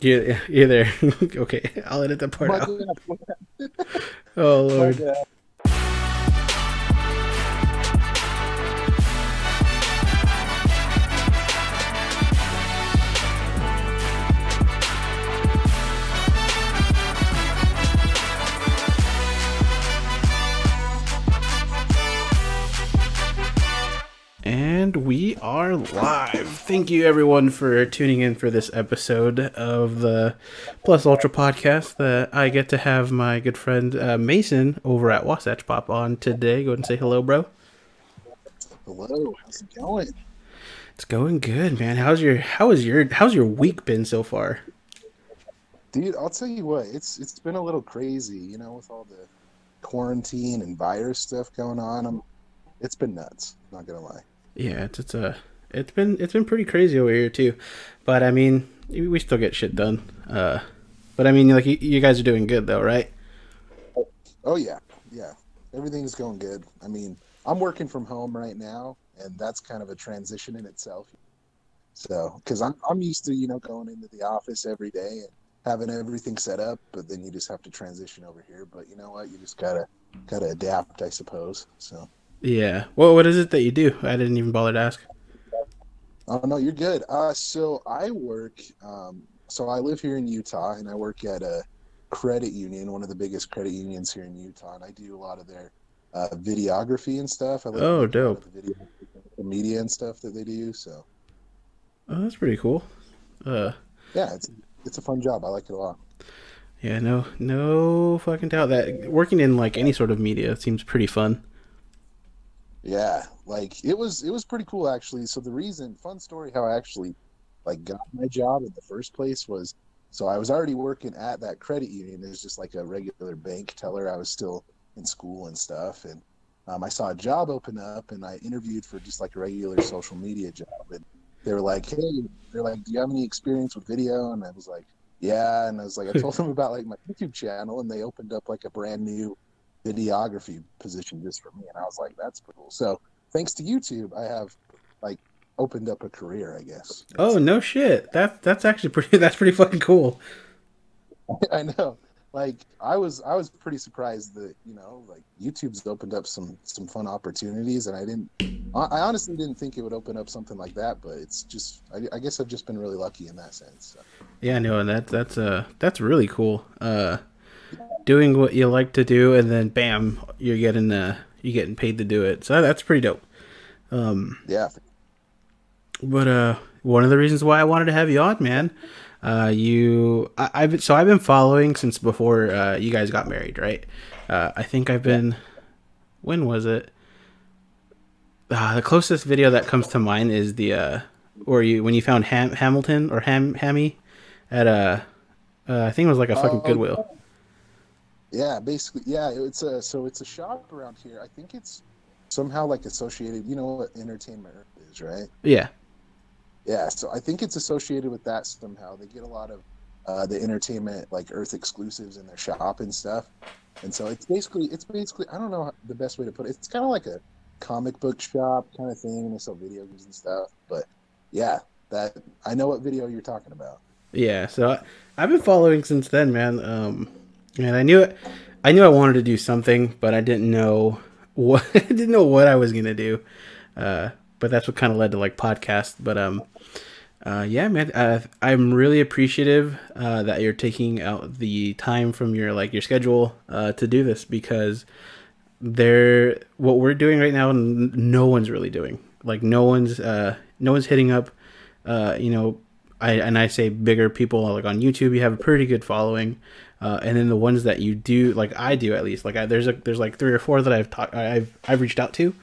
Yeah, you're there. okay, I'll edit that part out. Oh lord. And we are live. Thank you everyone for tuning in for this episode of the Plus Ultra podcast that I get to have my good friend uh, Mason over at Wasatch Pop on today. Go ahead and say hello, bro. Hello, how's it going? It's going good, man. How's your how is your how's your week been so far? Dude, I'll tell you what, it's it's been a little crazy, you know, with all the quarantine and virus stuff going on. I'm, it's been nuts, not gonna lie. Yeah, it's it's a it's been it's been pretty crazy over here too, but I mean we still get shit done. Uh, but I mean like you, you guys are doing good though, right? Oh yeah, yeah. Everything's going good. I mean, I'm working from home right now, and that's kind of a transition in itself. So, because I'm I'm used to you know going into the office every day and having everything set up, but then you just have to transition over here. But you know what? You just gotta gotta adapt, I suppose. So. Yeah. Well, what is it that you do? I didn't even bother to ask. Oh no, you're good. Uh, so I work. Um, so I live here in Utah, and I work at a credit union, one of the biggest credit unions here in Utah, and I do a lot of their uh, videography and stuff. I Oh, at a lot of dope. The video, the media and stuff that they do. So Oh, that's pretty cool. Uh, yeah, it's it's a fun job. I like it a lot. yeah, no, no fucking doubt that working in like any sort of media seems pretty fun. Yeah, like it was it was pretty cool actually. So the reason, fun story, how I actually like got my job in the first place was so I was already working at that credit union as just like a regular bank teller. I was still in school and stuff, and um, I saw a job open up, and I interviewed for just like a regular social media job, and they were like, "Hey," they're like, "Do you have any experience with video?" And I was like, "Yeah," and I was like, I told them about like my YouTube channel, and they opened up like a brand new videography position just for me, and I was like, "That's pretty cool." So thanks to YouTube, I have like opened up a career, I guess. Oh no shit. That that's actually pretty. That's pretty fucking cool. I know. Like I was, I was pretty surprised that you know, like YouTube's opened up some some fun opportunities, and I didn't. I I honestly didn't think it would open up something like that, but it's just. I, I guess I've just been really lucky in that sense. So. Yeah, no, and that that's uh that's really cool. Uh, doing what you like to do, and then bam, you're getting uh you're getting paid to do it. So that's pretty dope. Um, Yeah, But uh, one of the reasons why I wanted to have you on, man, uh, you, I, I've so I've been following since before uh, you guys got married, right? Uh, I think I've been. When was it? Uh, the closest video that comes to mind is the uh, or you when you found Ham, Hamilton or Ham Hammy at a, uh, I think it was like a fucking Oh, Goodwill. Yeah. Basically, yeah. It's a so it's a shop around here. I think it's somehow like associated. You know what Entertainment Earth is, right? Yeah, Yeah, so I think it's associated with that somehow. They get a lot of uh, the entertainment like Earth exclusives in their shop and stuff, and so it's basically it's basically I don't know the best way to put it. It's kind of like a comic book shop kind of thing. And they sell video games and stuff, but yeah, that I know what video you're talking about. yeah. So I, I've been following since then, man. Um, and I knew it. I knew I wanted to do something, but I didn't know what. I didn't know what I was gonna do. Uh, but that's what kind of led to like podcast. But um, uh, yeah, man. Uh, I'm really appreciative uh, that you're taking out the time from your like your schedule uh, to do this because there what we're doing right now n- no one's really doing like no one's uh no one's hitting up uh you know i and i say bigger people like on youtube you have a pretty good following uh and then the ones that you do like i do at least like I, there's a there's like three or four that i've talked i've i've reached out to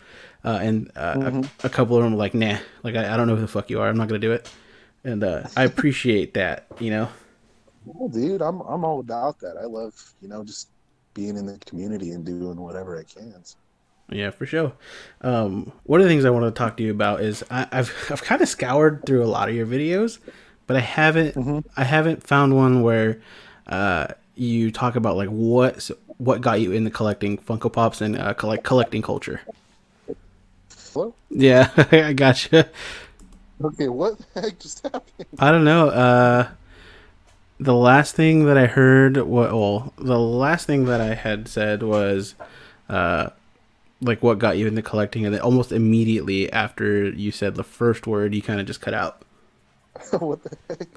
uh and uh, a, a couple of them are like nah like I, I don't know who the fuck you are i'm not gonna do it and uh i appreciate that you know Well, dude, I'm I'm all about that. I love you know just being in the community and doing whatever I can. So. Yeah, for sure. Um, one of the things I want to talk to you about is I, I've I've kind of scoured through a lot of your videos, but I haven't I haven't found one where uh, you talk about like what what got you into collecting Funko Pops and uh, collect collecting culture. Hello? Yeah, I got gotcha. Okay, what the heck just happened? I don't know. Uh, the last thing that I heard, well, the last thing that I had said was, uh, like what got you into collecting, and then almost immediately after you said the first word, you kind of just cut out. what the heck?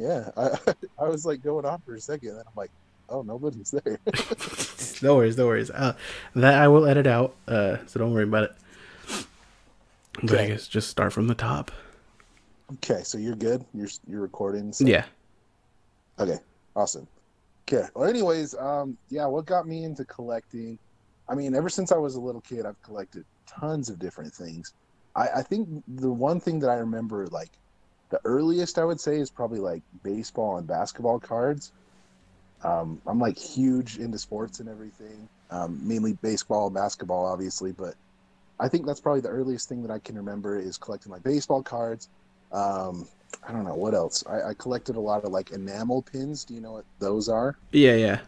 Yeah, I I was like going on for a second, and I'm like, oh, nobody's there. no worries, no worries. Uh, that I will edit out, uh, so don't worry about it. But I guess just start from the top. okay, so you're good. You're you're recording. So. Yeah. Okay, awesome. Okay. Well, anyways, um, yeah, what got me into collecting? I mean, ever since I was a little kid, I've collected tons of different things. I, I think the one thing that I remember, like the earliest, I would say, is probably like baseball and basketball cards. Um, I'm like huge into sports and everything, um, mainly baseball, and basketball, obviously, but I think that's probably the earliest thing that I can remember is collecting like baseball cards. Um, I don't know what else. I, I collected a lot of like enamel pins. Do you know what those are? Yeah, yeah.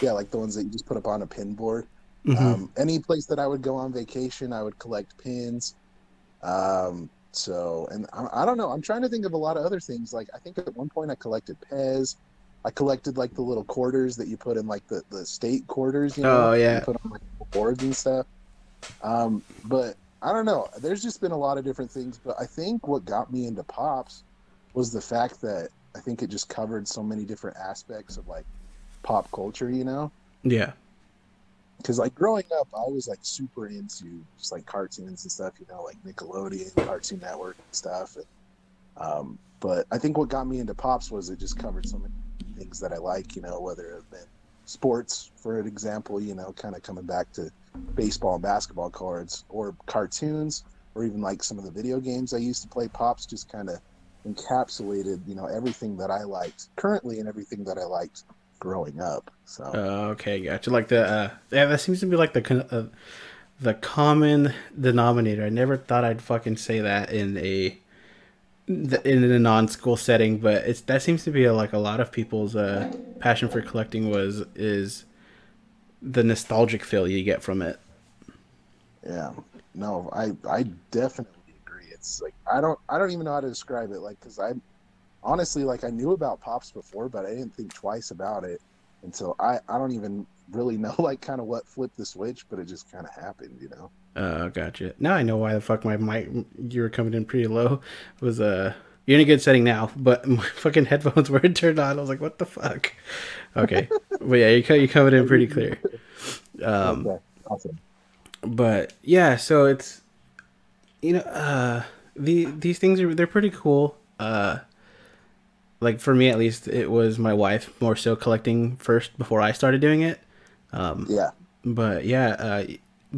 Yeah, like the ones that you just put up on a pin board. Mhm. Um, any place that I would go on vacation, I would collect pins. So, and I, I don't know. I'm trying to think of a lot of other things. Like I think at one point I collected Pez. I collected like the little quarters that you put in like the, the state quarters. You know, Oh, yeah. Put on like boards and stuff. Um, but I don't know. There's just been a lot of different things. But I think what got me into pops was the fact that I think it just covered so many different aspects of like pop culture. You know yeah. Because like growing up, I was like super into just like cartoons and stuff, you know, like Nickelodeon, Cartoon Network and stuff. And, um, but I think what got me into pops was it just covered so many things that I like, you know, whether it have been sports, for an example, you know, kind of coming back to baseball and basketball cards, or cartoons, or even like some of the video games I used to play. Pops just kind of encapsulated, you know, everything that I liked currently and everything that I liked growing up. So. Uh, okay, gotcha. Like the uh, yeah, that seems to be like the uh, the common denominator. I never thought I'd fucking say that in a in a non-school setting, but it's that seems to be like a lot of people's uh, passion for collecting was is the nostalgic feel you get from it. Yeah, no, I I definitely agree. It's like I don't I don't even know how to describe it. Like, cause I honestly like I knew about pops before, but I didn't think twice about it until I I don't even really know like kind of what flipped the switch, but it just kind of happened, you know. Uh, gotcha. Now I know why the fuck my mic you were coming in pretty low. Was uh you're in a good setting now, but my fucking headphones weren't turned on. I was like, what the fuck? Okay, but yeah, you you coming in pretty clear. Um, okay, awesome. but yeah, so it's you know uh the these things are they're pretty cool. Uh, like for me at least, it was my wife more so collecting first before I started doing it. Um, Yeah, but yeah, uh,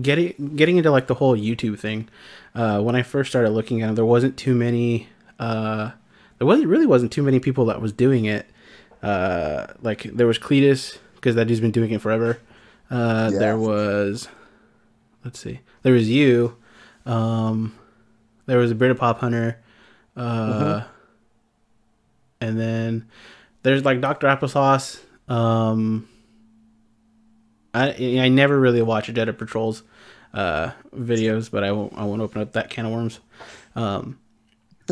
getting getting into like the whole YouTube thing. Uh, when I first started looking at it, there wasn't too many. Uh, there wasn't really wasn't too many people that was doing it. Uh, like there was Cletus because that dude's been doing it forever. Uh, Yeah. There was, let's see, there was you. Um, there was a Bearded Pop Hunter. Uh, and then there's like Doctor Applesauce. Um, I I never really watch Edit Patrol's uh, videos, but I won't I won't open up that can of worms. Um,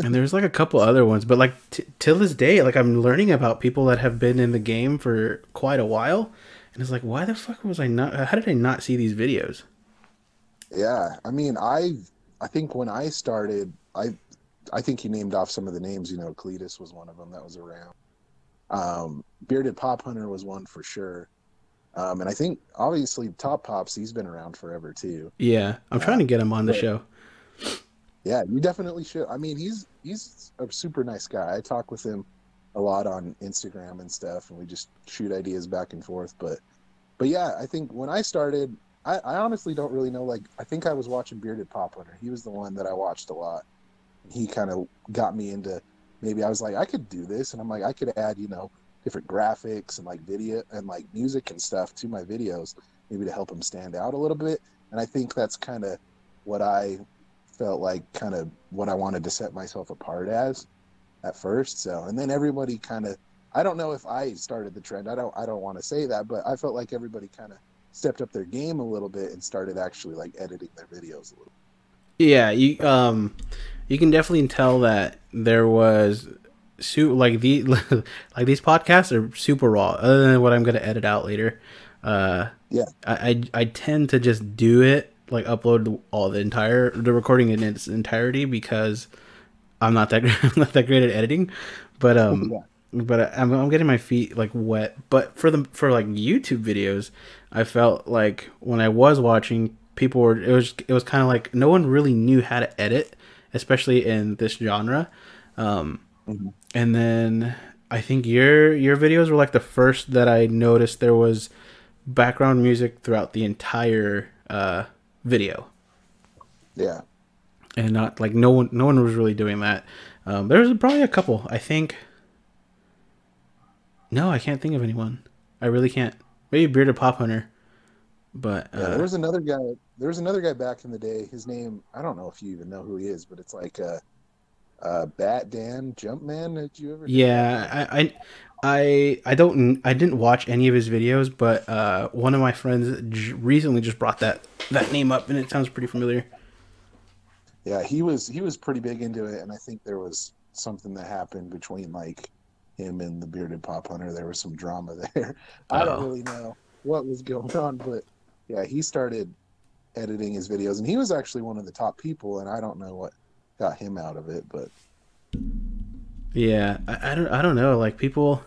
and there's like a couple other ones, but like t- till this day, like I'm learning about people that have been in the game for quite a while, and it's like, why the fuck was I not? How did I not see these videos? yeah. I mean, I I think when I started, I I think he named off some of the names. You know, Cletus was one of them that was around. Um, Bearded Pop Hunter was one for sure. Um, and I think obviously Top Pops, he's been around forever too. Yeah, I'm trying to get him on the show. Yeah, you definitely should. I mean, he's he's a super nice guy. I talk with him a lot on Instagram and stuff, and we just shoot ideas back and forth. But but yeah, I think when I started, I, I honestly don't really know. Like, I think I was watching Bearded Pop Hunter. He was the one that I watched a lot. He kind of got me into. Maybe I was like, I could do this, and I'm like, I could add, you know, different graphics and like video and like music and stuff to my videos, maybe to help them stand out a little bit. And I think that's kind of what I felt like kind of what I wanted to set myself apart as at first. So, and then everybody kind of, I don't know if I started the trend. I don't, I don't want to say that, but I felt like everybody kind of stepped up their game a little bit and started actually like editing their videos a little. Yeah, you um, you can definitely tell that there was su- like the like these podcasts are super raw. Other than what I'm gonna edit out later, uh, Yeah. I, I I tend to just do it like upload all the entire the recording in its entirety because I'm not that I'm not that great at editing, but um. Yeah. But I'm, I'm getting my feet like wet. But for the for like YouTube videos, I felt like when I was watching, people were it was it was kind of like no one really knew how to edit, especially in this genre. Um, Mhm. and then I think your your videos were like the first that I noticed there was background music throughout the entire uh, video, Yeah. and not like no one no one was really doing that. Um, there was probably a couple. I think. No, I can't think of anyone. I really can't. Maybe bearded pop hunter, but Yeah, uh, there was another guy. There was another guy back in the day. His name, I don't know if you even know who he is, but it's like uh, uh, Bat Dan Jumpman. Did you ever? Yeah, I, I, I, I don't, I didn't watch any of his videos, but uh, one of my friends j- recently just brought that that name up, and it sounds pretty familiar. Yeah, he was he was pretty big into it, and I think there was something that happened between like him and the bearded pop hunter. There was some drama there. I Oh. don't really know what was going on, but yeah, he started editing his videos, and he was actually one of the top people. And I don't know what got him out of it, but Yeah, I, I don't, I don't know. Like people,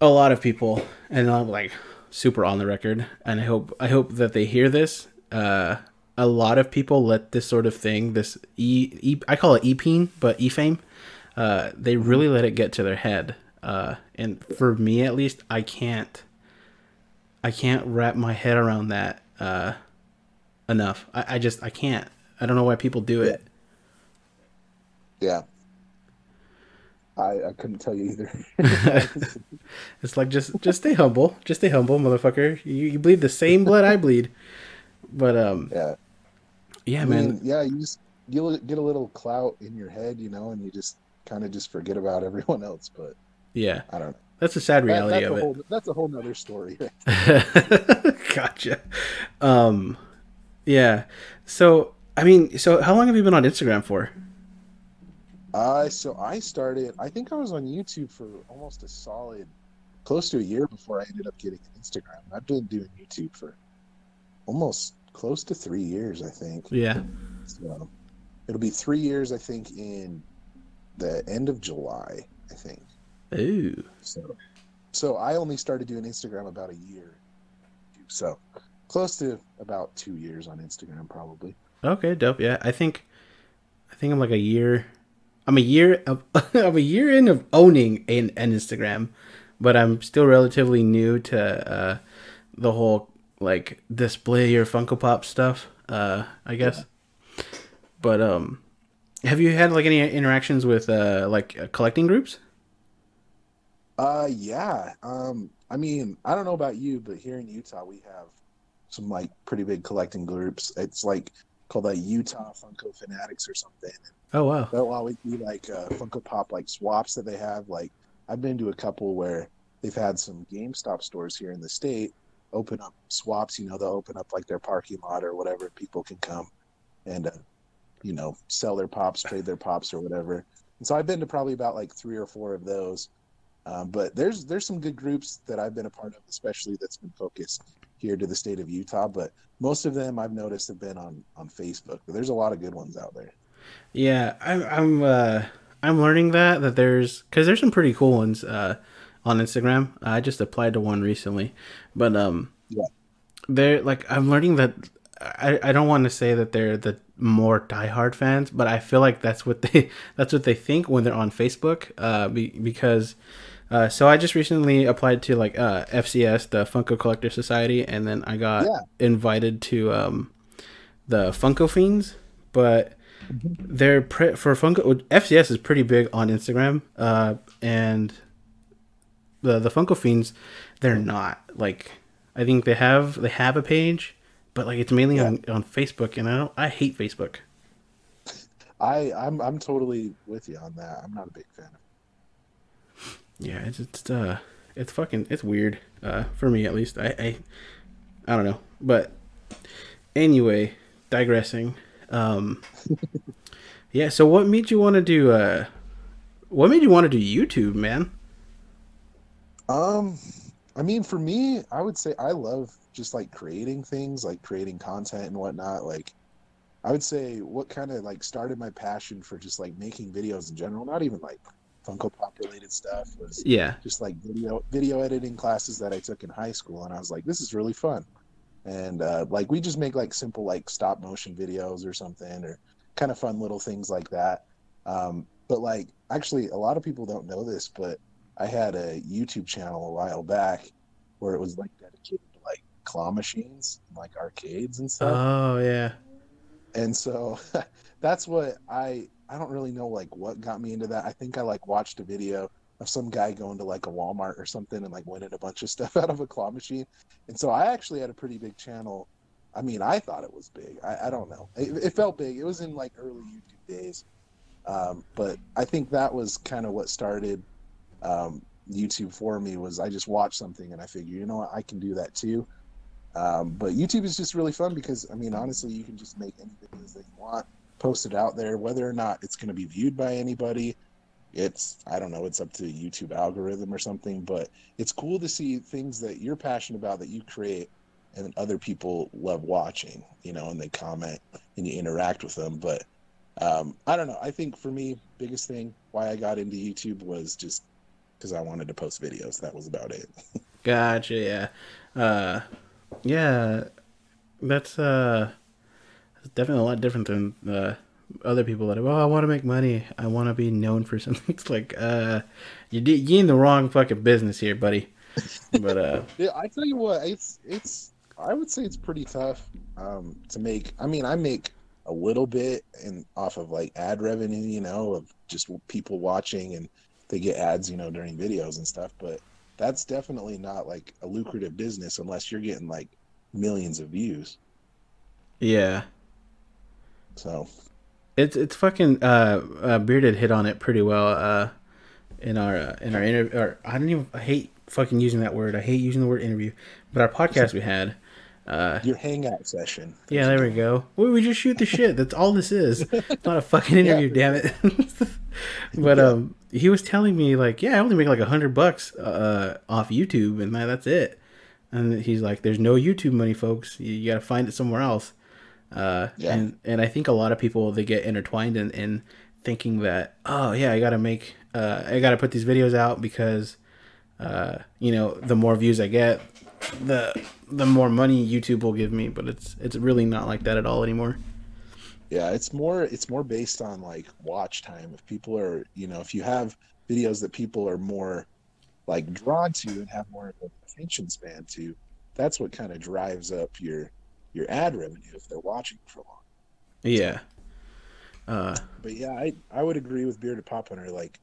a lot of people, and I'm like super on the record, and I hope, I hope that they hear this. Uh, a lot of people let this sort of thing, this e, e I call it e-peen, but e-fame, uh, they really let it get to their head. Uh, and for me at least, I can't, I can't wrap my head around that uh, enough. I, I just, I can't. I don't know why people do it. yeah. I, I couldn't tell you either. It's like just just stay humble, just stay humble, motherfucker. You, you bleed the same blood I bleed. But um, yeah, yeah, I man. mean, yeah, you just you get a little clout in your head, you know, and you just kind of just forget about everyone else. But Yeah, I don't know. That's a sad That- reality that's of a it. whole that's a whole nother story. gotcha. Um, yeah. So I mean, so how long have you been on Instagram for? Uh, so I started. I think I was on YouTube for almost a solid, close to a year before I ended up getting an Instagram. I've been doing YouTube for almost close to three years, I think. Yeah. So it'll be three years, I think, in the end of July. I think. Ooh. So, so I only started doing Instagram about a year. So close to about two years on Instagram, probably. Okay, dope. Yeah, I think, I think I'm like a year. I'm a year of I'm a year in of owning an, an Instagram, but I'm still relatively new to uh, the whole like display your Funko Pop stuff. Uh, I guess. But um, have you had like any interactions with uh like collecting groups? Uh, yeah. Um, I mean, I don't know about you, but here in Utah, we have some like pretty big collecting groups. It's like called like Utah Funko Fanatics or something. Oh wow. There'll always be like uh, Funko Pop like swaps that they have. Like I've been to a couple where they've had some GameStop stores here in the state open up swaps. You know, they'll open up like their parking lot or whatever. People can come and uh, you know sell their pops, trade their pops or whatever. And so I've been to probably about like three or four of those. Um, but there's there's some good groups that I've been a part of, especially that's been focused here to the state of Utah. But most of them I've noticed have been on on Facebook. But there's a lot of good ones out there. Yeah, I'm I'm uh I'm learning that that there's because there's some pretty cool ones uh on Instagram. I just applied to one recently, but um Yeah. they're like I'm learning that I I don't want to say that they're the more diehard fans, but I feel like that's what they that's what they think when they're on Facebook. Uh, be, because. Uh, so I just recently applied to like uh, FCS, the Funko Collector Society, and then I got Yeah. invited to um, the Funko Fiends. But they're pre- for Funko FCS is pretty big on Instagram, uh, and the the Funko Fiends they're not like I think they have they have a page, but like it's mainly Yeah. on on Facebook, and I don't I hate Facebook. I I'm I'm totally with you on that. I'm not a big fan of. Yeah, it's it's uh it's fucking it's weird uh for me at least. I I, I don't know, but anyway, digressing. Um, yeah. So what made you want to do uh What made you want to do YouTube, man? Um, I mean, for me, I would say I love just like creating things, like creating content and whatnot. Like, I would say what kind of like started my passion for just like making videos in general, not even like Funko Pop related stuff, was Yeah. just like video video editing classes that I took in high school, and I was like, this is really fun. And uh, like we just make like simple like stop motion videos or something, or kind of fun little things like that. Um, but like actually, a lot of people don't know this, but I had a YouTube channel a while back where it was like dedicated to like claw machines, and, like arcades and stuff. Oh yeah. and so that's what I I don't really know like what got me into that. I think I like watched a video of some guy going to like a Walmart or something and like winning a bunch of stuff out of a claw machine. And so I actually had a pretty big channel. I mean, I thought it was big. I, I don't know. It, it felt big. It was in like early YouTube days. Um, but I think that was kind of what started um, YouTube for me was I just watched something and I figured, you know what, I can do that too. Um, but YouTube is just really fun because I mean, honestly, you can just make any videos that you want, post it out there, whether or not it's going to be viewed by anybody. It's I don't know, it's up to YouTube algorithm or something, but it's cool to see things that you're passionate about that you create and other people love watching, you know, and they comment and you interact with them. But um, I don't know. I think for me, biggest thing why I got into YouTube was just because I wanted to post videos. That was about it. Gotcha. Yeah. Uh, yeah. That's uh, that's definitely a lot different than uh, other people that. Oh, I want to make money. I want to be known for something. It's like uh, you d- you in the wrong fucking business here, buddy. But uh, Yeah, I tell you what, it's it's. I would say it's pretty tough um, to make. I mean, I make a little bit and off of like ad revenue, you know, of just people watching and they get ads, you know, during videos and stuff. But that's definitely not like a lucrative business unless you're getting like millions of views. yeah. So It's it's fucking uh, uh bearded hit on it pretty well uh in our uh, in our interview or I don't even I hate fucking using that word. I hate using the word interview. But our podcast we had uh your hangout session. yeah, there we go. We, we just shoot the shit. That's all this is. It's not a fucking interview, damn it. but Yeah. um he was telling me like, yeah, I only make like a hundred bucks uh off YouTube and that, that's it. And he's like, There's no YouTube money, folks. You, you gotta find it somewhere else. Uh, Yeah. and and I think a lot of people they get intertwined in, in thinking that oh yeah I gotta make uh, I gotta put these videos out because uh, you know the more views I get the the more money YouTube will give me but it's it's really not like that at all anymore Yeah, it's more it's more based on like watch time. If people are, you know, if you have videos that people are more like drawn to and have more of an attention span to, that's what kind of drives up your your ad revenue if they're watching for long. yeah uh, But yeah, I I would agree with Bearded Pop Hunter. Like,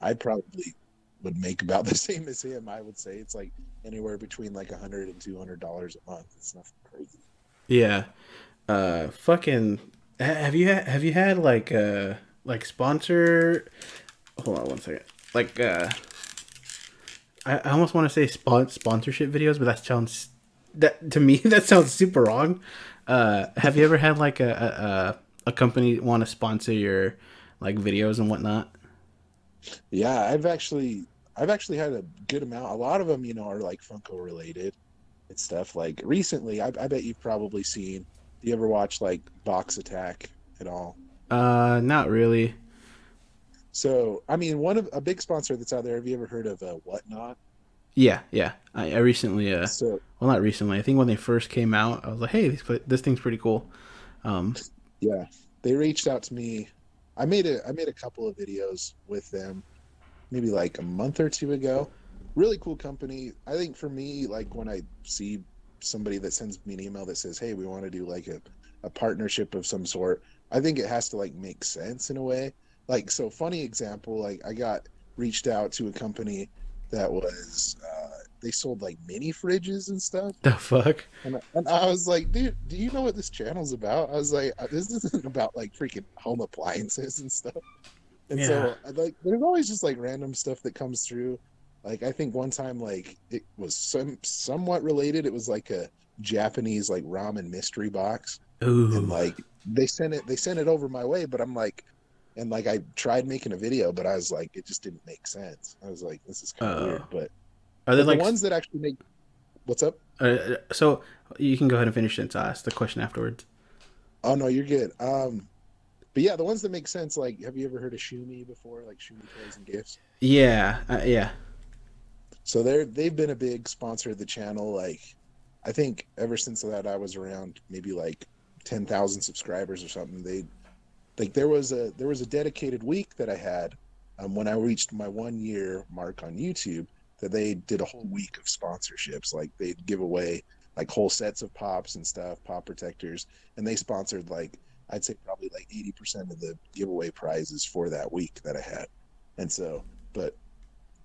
I probably would make about the same as him. I would say it's like anywhere between like a hundred and two hundred dollars a month. It's nothing crazy. yeah uh, fucking have you ha- have you had like uh like sponsor hold on one second like uh I, I almost want to say spon- sponsorship videos but that sounds that to me that sounds super wrong uh have you ever had like a, a a company want to sponsor your like videos and whatnot Yeah, I've actually I've actually had a good amount. A lot of them, you know, are like Funko related and stuff. Like recently, I, I bet you've probably seen. Do you ever watch like Box Attack at all? uh not really So, I mean, one of a big sponsor that's out there. Have you ever heard of uh, Whatnot? yeah yeah i, I recently uh So, well not recently i think when they first came out i was like hey this, this thing's pretty cool um yeah, they reached out to me. I made a I made a couple of videos with them, maybe like a month or two ago. Really cool company. I think for me, like when I see somebody that sends me an email that says, "Hey, we want to do like a, a partnership of some sort," I think it has to like make sense in a way. Like so, funny example. Like I got reached out to a company that was uh, they sold like mini fridges and stuff. the fuck And, I- and I was like, dude, do you know what this channel's about? I was like, uh, this isn't about like freaking home appliances and stuff. And so, like, there's always just like random stuff that comes through. Like, I think one time, like, it was some somewhat related. It was like a Japanese like ramen mystery box, Ooh. and like they sent it, they sent it over my way. But I'm like, and like I tried making a video, but I was like, it just didn't make sense. I was like, this is kind of Oh. weird. But Are there but like the ones that actually make what's up? uh, so you can go ahead and finish since I asked the question afterwards. Oh no, you're good. Um, but yeah, the ones that make sense. Like, have you ever heard of Chumi before? Like Chumi Toys and Gifts. Yeah, uh, yeah. So they're they've been a big sponsor of the channel. Like, I think ever since that I was around, maybe like ten thousand subscribers or something. They like there was a there was a dedicated week that I had um, when I reached my one year mark on YouTube that they did a whole week of sponsorships. Like they'd give away like whole sets of pops and stuff, pop protectors, and they sponsored like I'd say probably like eighty percent of the giveaway prizes for that week that I had. And so, but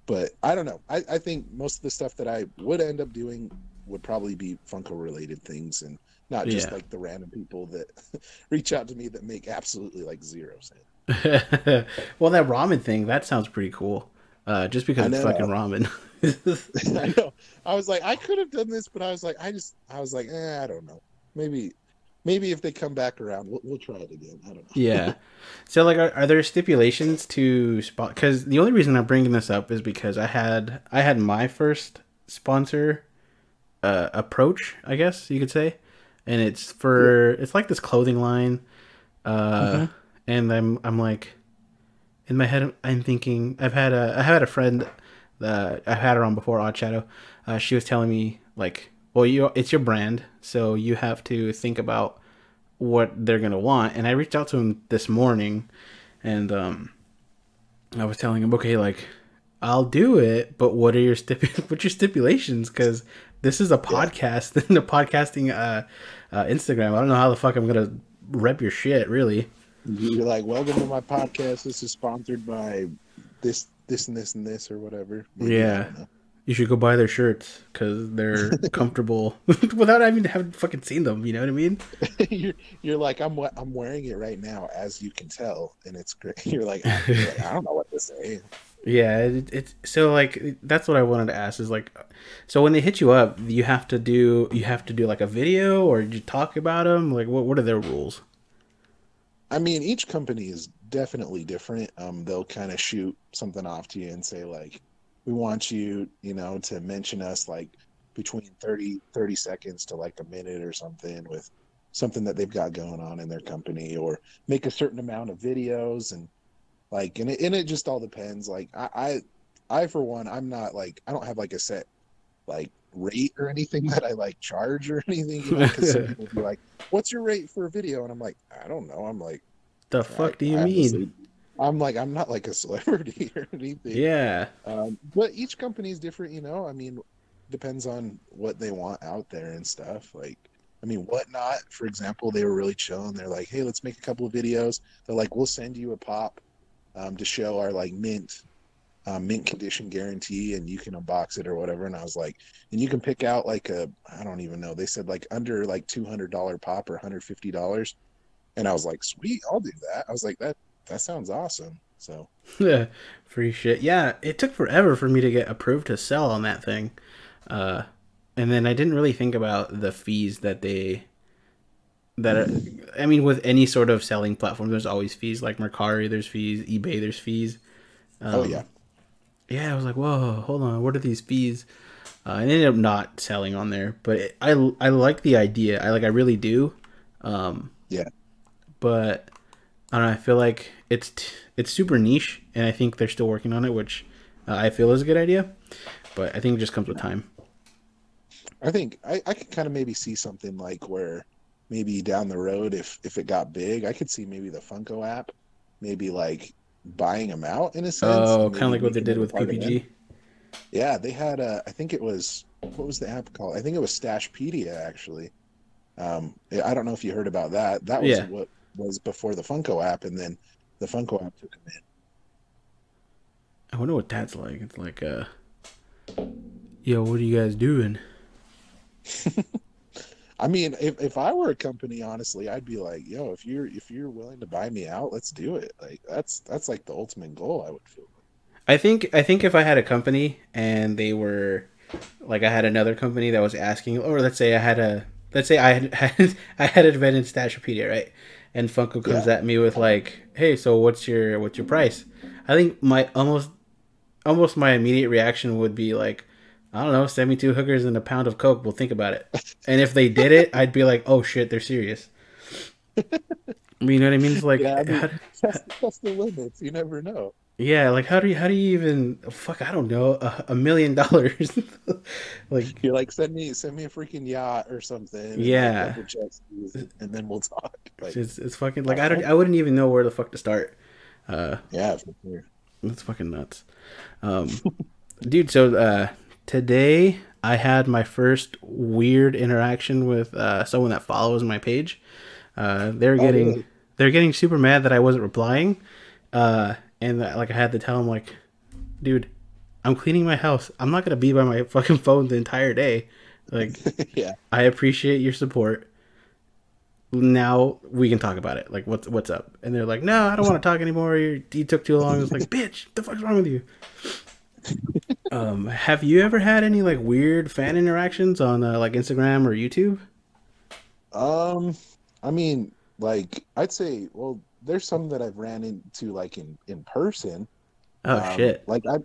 but I don't know. I, I think most of the stuff that I would end up doing would probably be Funko related things and not just Yeah. like the random people that reach out to me that make absolutely like zero sense. well, that ramen thing that sounds pretty cool. Uh, just because it's fucking ramen. I know. I was like, I could have done this, but I was like, I just, I was like, eh, I don't know. Maybe, maybe if they come back around, we'll, we'll try it again. I don't know. yeah. So, like, are, are there stipulations to spot? Because the only reason I'm bringing this up is because I had I had my first sponsor uh, approach, I guess you could say, and it's for it's like this clothing line, uh, and I'm I'm like, in my head I'm thinking I've had a I had a friend, uh, I've had her on before, Odd Shadow. Uh, she was telling me like, well, you it's your brand, so you have to think about what they're gonna want. And I reached out to him this morning, and um, I was telling him, okay, like I'll do it, but what are your stip- what's your stipulations? Because this is a podcast, and a podcasting uh, uh, Instagram. I don't know how the fuck I'm gonna rep your shit, really. You're like, welcome to my podcast. This is sponsored by this, this, and this, and this, or whatever. Maybe, Yeah. You should go buy their shirts because they're comfortable without even having fucking seen them. You know what I mean? you're, you're like, I'm, I'm wearing it right now, as you can tell, and it's great. You're like, oh, you're like, I don't know what to say. Yeah, it, it's so like that's what I wanted to ask is like, so when they hit you up, you have to do you have to do like a video or you talk about them. Like, what what are their rules? I mean, each company is definitely different. Um, they'll kind of shoot something off to you and say like, "We want you, you know, to mention us like between 30, 30 seconds to like a minute or something with something that they've got going on in their company, or make a certain amount of videos and like, and it, and it just all depends. Like, I, I, I for one, I'm not like I don't have like a set like rate or anything that I like charge or anything. You know, because some people be like, "What's your rate for a video?" And I'm like, I don't know. I'm like. The fuck do you mean? I'm like, I'm not like a celebrity or anything. Yeah, Um, but each company is different, you know. I mean, depends on what they want out there and stuff. Like, I mean, whatnot, for example, they were really chill and they're like, hey, let's make a couple of videos. They're like, we'll send you a pop um, to show our like mint, um, mint condition guarantee, and you can unbox it or whatever. And I was like, and you can pick out like a, I don't even know. They said like under like two hundred dollar pop or hundred fifty dollars, and I was like, sweet, I'll do that. I was like, that that sounds awesome. So yeah, free shit. Yeah, it took forever for me to get approved to sell on that thing, uh, and then I didn't really think about the fees that they. That are, I mean, with any sort of selling platform, there's always fees. Like Mercari, there's fees. eBay, there's fees. Um, oh yeah. Yeah, I was like, whoa, hold on, what are these fees? Uh, I ended up not selling on there, but it, I I like the idea. I like I really do. Um, Yeah. But I don't know. I feel like it's t- it's super niche, and I think they're still working on it, which uh, I feel is a good idea. But I think it just comes with time. I think I, I could kind of maybe see something like where maybe down the road, if if it got big, I could see maybe the Funko app, maybe like buying them out in a sense. Oh, kind of like what they did with part of them. PPG. Yeah, they had a. I think it was what was the app called? I think it was Stashpedia actually. Um, I don't know if you heard about that. That was Yeah. what was before the Funko app, and then the Funko app took them in. I wonder what that's like. It's like, uh, yo, what are you guys doing? I mean, if, if I were a company, honestly, I'd be like, yo, if you're if you're willing to buy me out, let's do it. Like that's that's like the ultimate goal. I would feel. I think I think if I had a company and they were like I had another company that was asking, or let's say I had a let's say I had, had I had invented Stashopedia, right? and Funko comes Yeah. at me with like, "Hey, so what's your what's your price?" I think my almost almost my immediate reaction would be like, "I don't know, send me two hookers and a pound of coke. We'll think about it." And if they did it, I'd be like, "Oh shit, they're serious." I mean, you know what I mean? It's like, Yeah, I mean, how- test, test the limits. You never know. yeah, like how do you how do you even fuck? I don't know, a, a million dollars, like You're like, send me send me a freaking yacht or something. Yeah. skis, and then we'll talk. Like, it's it's fucking like I don't I wouldn't even know where the fuck to start. Uh, yeah, for sure. That's fucking nuts. Um, dude, so uh, today I had my first weird interaction with uh, someone that follows my page. Uh, they're getting really? they're getting super mad that I wasn't replying, uh, and like I had to tell them like, dude, I'm cleaning my house. I'm not gonna be by my fucking phone the entire day. Like, yeah, I appreciate your support. Now we can talk about it. Like, what's what's up? And they're like, "No, I don't want to talk anymore. You, you took too long." It's like, "Bitch, the fuck's wrong with you?" Um, have you ever had any like weird fan interactions on uh, like Instagram or YouTube? Um, I mean, like I'd say, well, there's some that I've ran into like in in person. Oh Um, shit! Like I,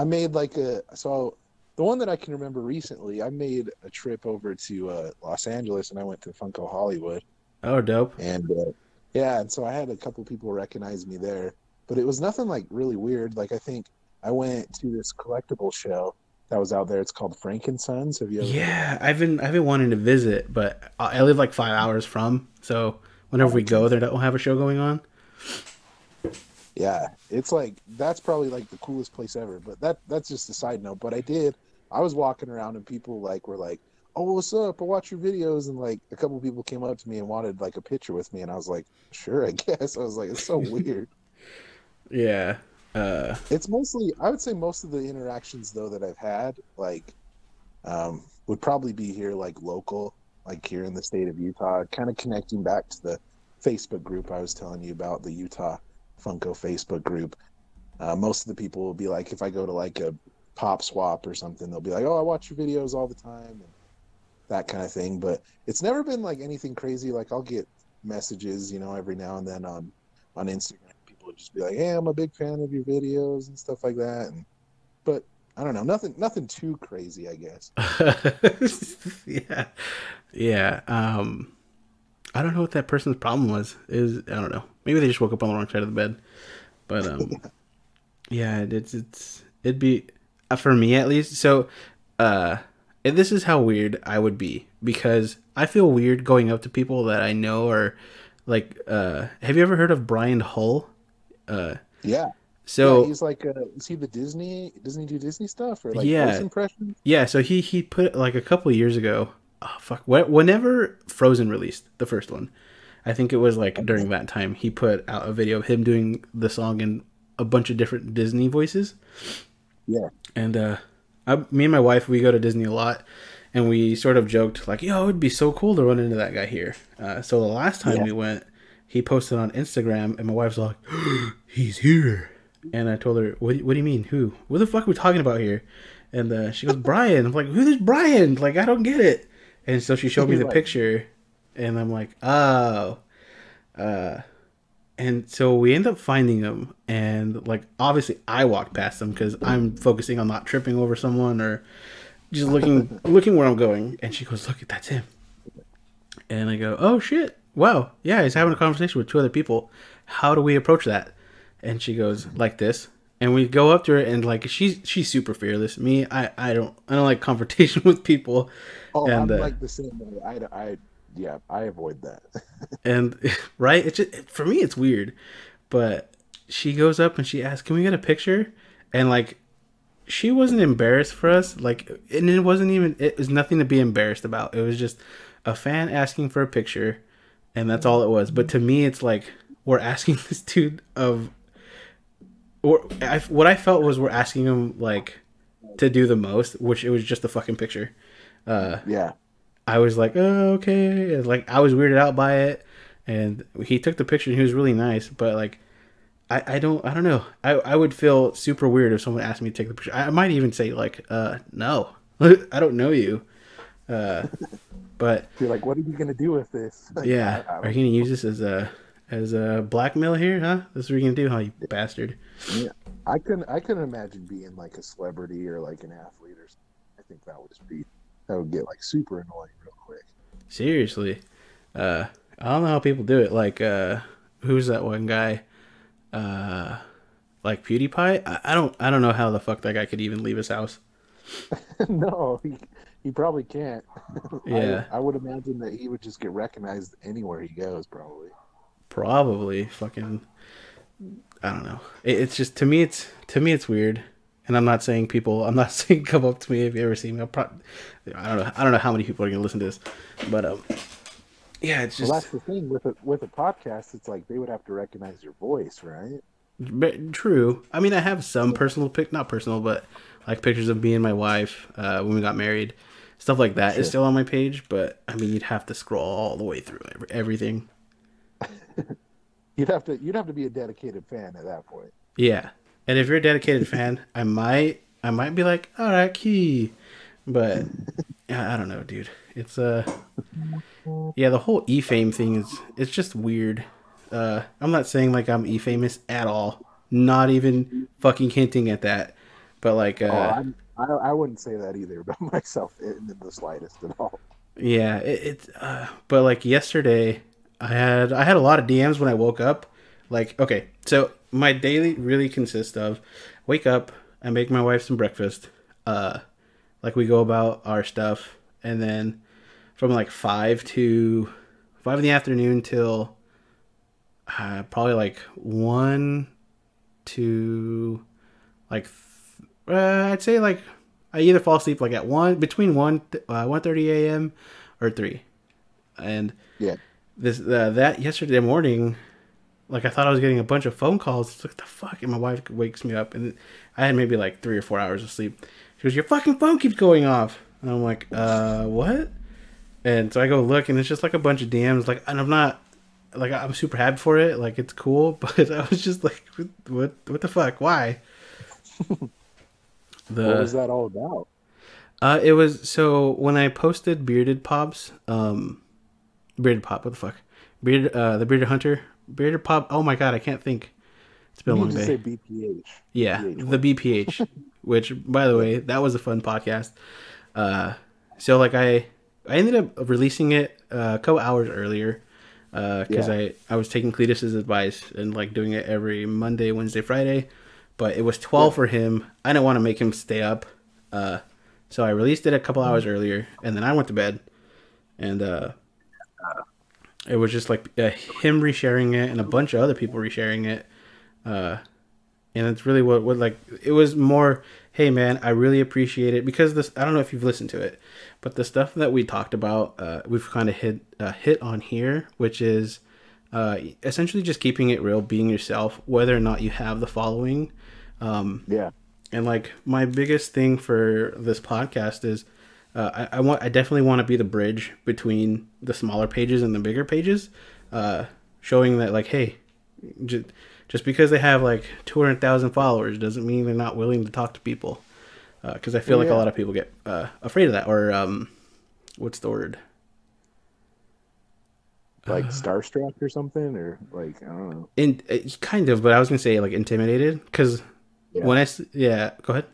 I made like a so the one that I can remember recently. I made a trip over to uh, Los Angeles and I went to Funko Hollywood Oh dope. and uh, yeah, and so I had a couple people recognize me there, but it was nothing like really weird. Like I think I went to this collectible show that was out there. It's called Frank and Sons. Have you ever? Yeah, I've been I've been wanting to visit, but I live like five hours from. So whenever we go, they don't have a show going on. Yeah, it's like that's probably like the coolest place ever. But that that's just a side note. But I did. I was walking around and people like were like, "Oh, what's up? I watch your videos." And like a couple people came up to me and wanted like a picture with me, and I was like, "Sure, I guess." I was like, "It's so weird." Yeah. Uh, It's mostly, I would say, most of the interactions though that I've had, like, um, would probably be here, like local, like here in the state of Utah. Kind of connecting back to the Facebook group I was telling you about, the Utah Funko Facebook group. Uh, most of the people will be like, if I go to like a pop swap or something, they'll be like, "Oh, I watch your videos all the time," and that kind of thing. But it's never been like anything crazy. Like I'll get messages, you know, every now and then on on Instagram. People would just be like, "Hey, I'm a big fan of your videos and stuff like that." And but I don't know, nothing nothing too crazy, I guess. yeah, yeah. Um, I don't know what that person's problem was. Is I don't know. Maybe they just woke up on the wrong side of the bed. But um, yeah, it's it's it'd be uh, for me at least. So, uh, this is how weird I would be because I feel weird going up to people that I know or like. Uh, have you ever heard of Brian Hull? Uh, Yeah. so yeah, he's like, uh, is he the Disney? Doesn't he do Disney stuff or like Yeah. voice impressions? Yeah, so he he put like a couple of years ago. Oh fuck! Whenever Frozen released the first one, I think it was like during that time he put out a video of him doing the song in a bunch of different Disney voices. Yeah. And uh, I, me and my wife we go to Disney a lot, and we sort of joked like, "Yo, it'd be so cool to run into that guy here." Uh, so the last time Yeah. we went, he posted on Instagram, and my wife's like, "He's here." And I told her, what, what do you mean? Who? What the fuck are we talking about here? And uh, she goes, Brian. I'm like, who is Brian? Like, I don't get it. And so she showed me the picture, and I'm like, oh. Uh, and so we end up finding him, and like, obviously, I walked past him because I'm focusing on not tripping over someone or just looking looking where I'm going. And she goes, look, that's him. And I go, oh shit, wow, yeah, he's having a conversation with two other people. How do we approach that? And she goes like this, and we go up to her, and like she's she's super fearless. Me, I I don't I don't like confrontation with people, Oh, And, I'm uh, like the same way. I, I, yeah, I avoid that. and right, it's just for me it's weird, but she goes up and she asks, "Can we get a picture?" And like she wasn't embarrassed for us, like, and it wasn't even it was nothing to be embarrassed about. It was just a fan asking for a picture, and that's all it was. But to me, it's like we're asking this dude of, or I, what I felt was we're asking him like to do the most, which it was just a fucking picture. Uh, yeah. I was like, oh, okay. And, Like I was weirded out by it, and he took the picture and he was really nice. But like, I, I don't I don't know. I, I would feel super weird if someone asked me to take the picture. I might even say like, uh, no, I don't know you. Uh, but You're like, what are you gonna do with this? Like, yeah, I- I are you gonna use this as a as a blackmail here, huh? That's what you're gonna do, huh? You bastard. Yeah, I couldn't. I couldn't imagine being like a celebrity or like an athlete or. something. I think that would just be that would get like super annoying real quick. Seriously, uh, I don't know how people do it. Like, uh, who's that one guy? Uh, like PewDiePie. I, I don't. I don't know how the fuck that guy could even leave his house. no, he, he probably can't. Yeah. I, I would imagine that he would just get recognized anywhere he goes, probably. Probably fucking. I don't know. It, it's just to me. It's to me. It's weird. And I'm not saying people. I'm not saying come up to me if you ever see me. I'll pro- I don't know. I don't know how many people are gonna listen to this, but um, yeah, it's just Well, that's the thing with a with a podcast. It's like they would have to recognize your voice, right? But true. I mean, I have some personal pic, not personal, but like pictures of me and my wife uh, when we got married, stuff like that is Sure. still on my page. But I mean, you'd have to scroll all the way through every, everything. You'd have to you'd have to be a dedicated fan at that point. Yeah, and if you're a dedicated fan, I might, I might be like, all right, key, but I I don't know, dude. It's uh, yeah, the whole e fame thing is it's just weird. Uh, I'm not saying like I'm e famous at all. Not even fucking hinting at that. But like, uh, oh, I'm, I I wouldn't say that either about myself in the slightest at all. Yeah, it, it's uh, but like yesterday, I had I had a lot of DMs when I woke up. Like, okay, so my daily really consists of wake up, I make my wife some breakfast, uh, like we go about our stuff, and then from like five to five in the afternoon till uh, probably like one to like uh, I'd say like I either fall asleep like at one between one uh, one thirty a.m. or three, and Yeah. this uh, that yesterday morning, like I thought I was getting a bunch of phone calls. It's like the fuck, and my wife wakes me up, and I had maybe like three or four hours of sleep. She goes, "Your fucking phone keeps going off," and I'm like, "Uh, what?" And so I go look, and it's just like a bunch of DMs. Like, and I'm not like I'm super happy for it. Like it's cool, but I was just like, what, what, what the fuck? Why? the what was that all about? uh, it was so when I posted bearded pops, um, bearded pop. What the fuck? Bearded, uh, the bearded hunter, bearded pop. Oh my god, I can't think. It's been a long day. say BPH. Yeah, BPH the BPH, which by the way, that was a fun podcast. Uh, so like I, I ended up releasing it uh, a couple hours earlier because Yeah. I I was taking Cletus's advice and like doing it every Monday, Wednesday, Friday, but it was twelve Yeah. for him. I didn't want to make him stay up, uh, so I released it a couple hours earlier, and then I went to bed, and uh, it was just like uh, him resharing it and a bunch of other people resharing it. Uh, and it's really what, what like it was more hey man i really appreciate it because this i don't know if you've listened to it but the stuff that we talked about uh, we've kind of hit uh, hit on here which is uh, essentially just keeping it real being yourself whether or not you have the following um, Yeah. and like my biggest thing for this podcast is uh, I, I want I definitely want to be the bridge between the smaller pages and the bigger pages, uh, showing that like hey, just, just because they have like two hundred thousand followers doesn't mean they're not willing to talk to people. Because I feel like a lot of people get uh, afraid of that, or um, what's the word? Like starstruck or something, or like I don't know. In uh, kind of, but I was gonna say like intimidated because Yeah. I yeah, go ahead.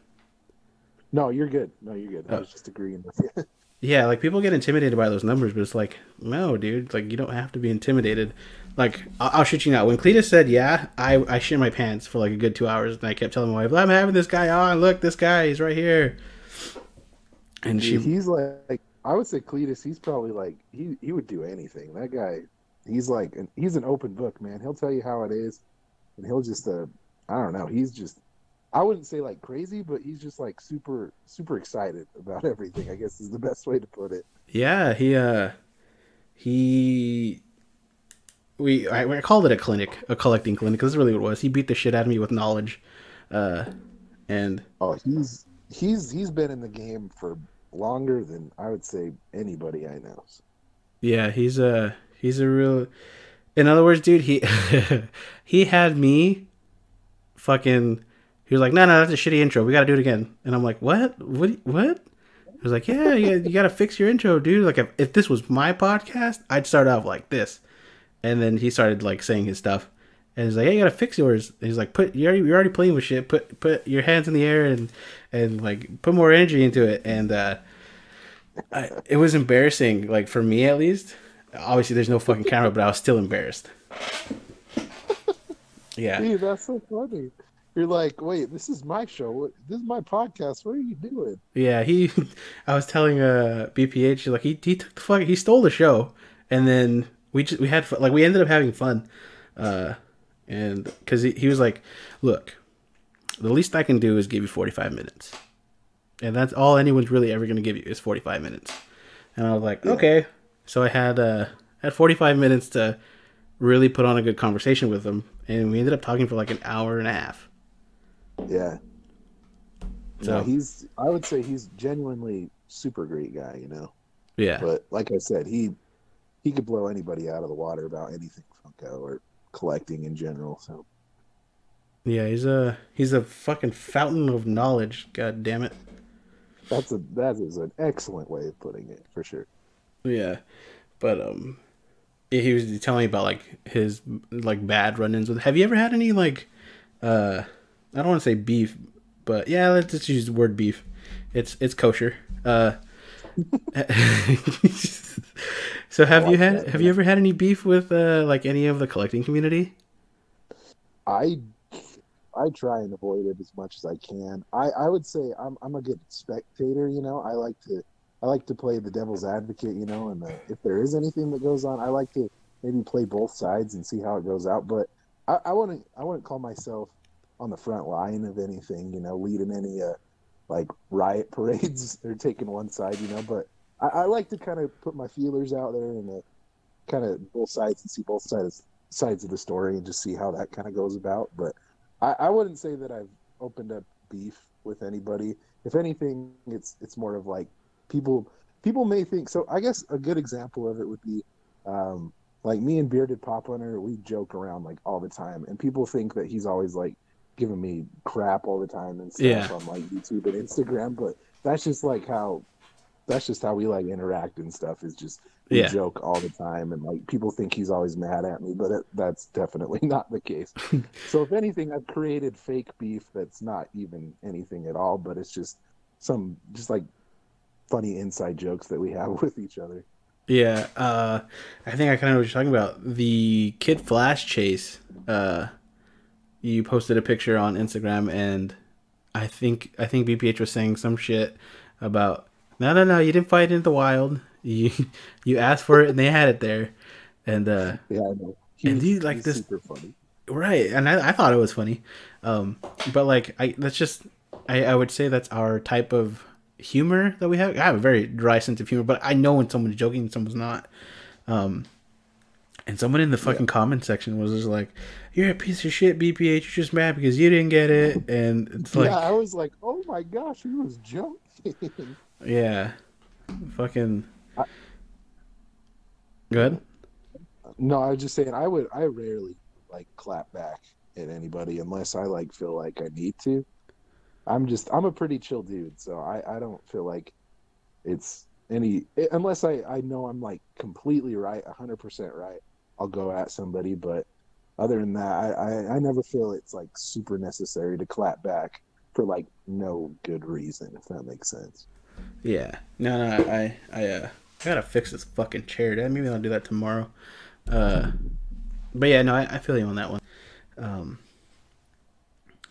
No, you're good. No, you're good. I Oh. was just agreeing with you. Yeah, like people get intimidated by those numbers, but it's like, no, dude, like you don't have to be intimidated. Like I'll, I'll shit you not. When Cletus said, "Yeah," I I shit my pants for like a good two hours, and I kept telling my wife, "I'm having this guy on. Look, this guy, he's right here." And she, he's like, like I would say Cletus. He's probably like he he would do anything. That guy, he's like an, he's an open book, man. He'll tell you how it is, and he'll just uh I don't know. He's just I wouldn't say like crazy, but he's just like super super excited about everything. I guess is the best way to put it. yeah, he, uh, he, we, I, I called it a clinic, a collecting clinic. 'cause This is really what it was. He beat the shit out of me with knowledge, uh, and Oh, he's he's he's been in the game for longer than I would say anybody I know. Yeah, he's a he's a real. In other words, dude, he he had me fucking. He was like, "No, no, that's a shitty intro. We got to do it again." And I'm like, "What? What? What?" I was like, "Yeah, you, you got to fix your intro, dude. Like, if, if this was my podcast, I'd start off like this." and then he started like saying his stuff, and he's like, "Hey, you gotta fix yours." And he's like, "Put you're already, you're already playing with shit. Put put your hands in the air and and like put more energy into it." And uh, I, it was embarrassing, like for me at least. Obviously, there's no fucking camera, but I was still embarrassed. Yeah, Dude, that's so funny. You're like, wait, this is my show. This is my podcast. What are you doing? yeah. He, I was telling uh BPH like he he took the fuck he stole the show, and then we just we had fun, like we ended up having fun, uh, and because he, he was like, look, the least I can do is give you 45 minutes. And that's all anyone's really ever going to give you is 45 minutes. And I was like, okay. So I had uh had 45 minutes to really put on a good conversation with him and we ended up talking for like an hour and a half. Yeah. So- no, he's. I would say he's genuinely super great guy. You know, Yeah. but like I said, he he could blow anybody out of the water about anything Funko or collecting in general. So Yeah, he's a he's a fucking fountain of knowledge, god damn it. that's a that is an excellent way of putting it for sure. Yeah. But um he was telling me about like his like bad run-ins with have you ever had any like uh I don't want to say beef, but yeah, let's just use the word beef. It's it's kosher. Uh So have you had that, have you ever had any beef with uh like any of the collecting community? I I try and avoid it as much as I can. I, I would say I'm I'm a good spectator. You know, I like to I like to play the devil's advocate. You know, and uh, if there is anything that goes on, I like to maybe play both sides and see how it goes out. But I, I wouldn't I wouldn't call myself on the front line of anything. You know, leading any uh like riot parades or taking one side. You know, but I, I like to kind of put my feelers out there and uh, kind of both sides and see both sides sides of the story and just see how that kind of goes about. But I, I wouldn't say that I've opened up beef with anybody. If anything, it's it's more of like people people may think. So I guess a good example of it would be um, like me and Bearded Pop Hunter. We joke around like all the time, and people think that he's always like giving me crap all the time and stuff Yeah. on like YouTube and Instagram. But that's just like how that's just how we like interact and stuff. Is just we Yeah. joke all the time, and like people think he's always mad at me, but it, that's definitely not the case. so if anything, I've created fake beef that's not even anything at all, but it's just some just like funny inside jokes that we have with each other. Yeah, uh, I think I kind of know what you're talking about. The Kid Flash chase. Uh, you posted a picture on Instagram, and I think I think BPH was saying some shit about no, no, no. You didn't fight in the wild. You you asked for it, and they had it there, and uh, Yeah, I know. And He's, he, like, this- super funny. right. And I, I thought it was funny, um, but like I that's just I, I would say that's our type of humor that we have. I have a very dry sense of humor, but I know when someone's joking and someone's not. Um, and someone in the fucking comment section was just like, "You're a piece of shit, BPH. You're just mad because you didn't get it." And it's like, yeah, I was like, oh my gosh, he was joking. yeah, fucking. I- Good. no, I was just saying, I would, I rarely like clap back at anybody unless I like feel like I need to. I'm just, I'm a pretty chill dude, so I, I don't feel like it's any eh, unless I, I know I'm like completely right, hundred percent right. I'll go at somebody, but other than that, I, I, I never feel it's like super necessary to clap back for like no good reason, if that makes sense. Yeah. No, no. I, I, uh, I gotta fix this fucking chair. Dude. Maybe I'll do that tomorrow. Uh, but yeah, no, I, I feel you on that one. Um,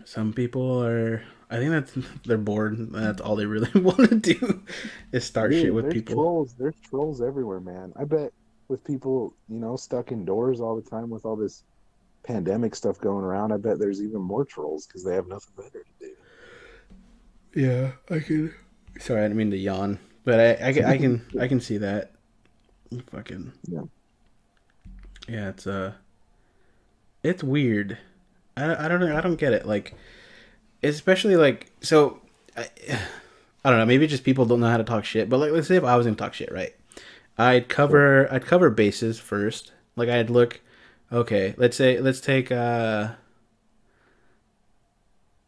some people are. I think that's they're bored. and That's all they really want to do is start Dude, shit with there's people. Trolls, there's trolls everywhere, man. I bet with people, you know, stuck indoors all the time with all this pandemic stuff going around, I bet there's even more trolls because they have nothing better to do. Yeah, I can. Sorry, I didn't mean to yawn, but I, I, can- I can, I can see that. Fucking. Yeah. Yeah, it's uh, it's weird. I, I don't know. I don't get it. Like, especially like so. I, I don't know. Maybe just people don't know how to talk shit. But like, let's say if I was gonna talk shit, right? I'd cover I'd cover bases first. Like I'd look. Okay, let's say let's take. uh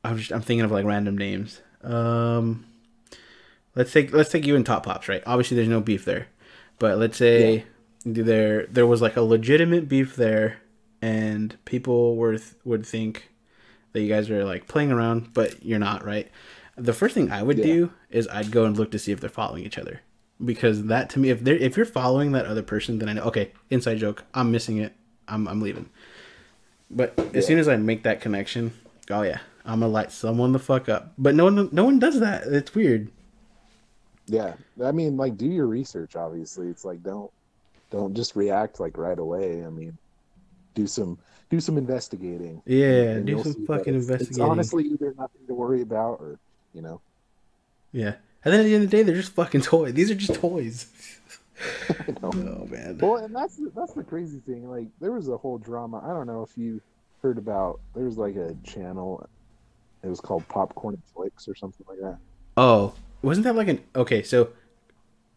I'm just I'm thinking of like random names. Um, let's take let's take you and Top Pops, right? Obviously, there's no beef there, but let's say there there was like a legitimate beef there, and people were would think that you guys are like playing around, but you're not, right? The first thing I would Yeah. do is I'd go and look to see if they're following each other, because that to me, if they're if you're following that other person, then I know okay, inside joke, I'm missing it, I'm I'm leaving. But as soon as I make that connection, oh yeah, I'm gonna light someone the fuck up. But no one no one does that. It's weird. Yeah, I mean, like, do your research. Obviously, it's like don't don't just react like right away. I mean, do some do some investigating. Yeah, do some fucking it's- investigating. It's honestly either nothing to worry about or you know. Yeah. And then at the end of the day, they're just fucking toys. These are just toys. you know. Oh man. Well, and that's the, that's the crazy thing. Like, there was a whole drama. I don't know if you heard about. There was like a channel. It was called Popcorn and Flicks or something like that. Oh, wasn't that like an okay? So,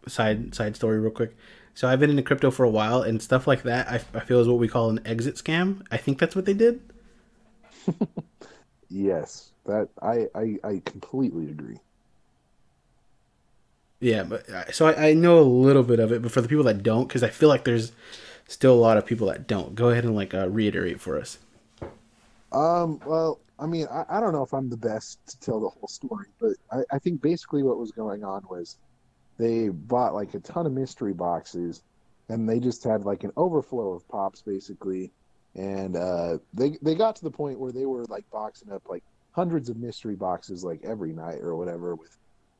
side side story, real quick. So I've been into crypto for a while, and stuff like that. I, I feel is what we call an exit scam. I think that's what they did. Yes, that I I, I completely agree. Yeah, but uh, so I, I know a little bit of it, but for the people that don't, because I feel like there's still a lot of people that don't. Go ahead and like uh, reiterate for us. Um, well, I mean, I, I don't know if I'm the best to tell the whole story, but I, I think basically what was going on was they bought like a ton of mystery boxes and they just had like an overflow of pops basically. And uh, they they got to the point where they were like boxing up like hundreds of mystery boxes like every night or whatever with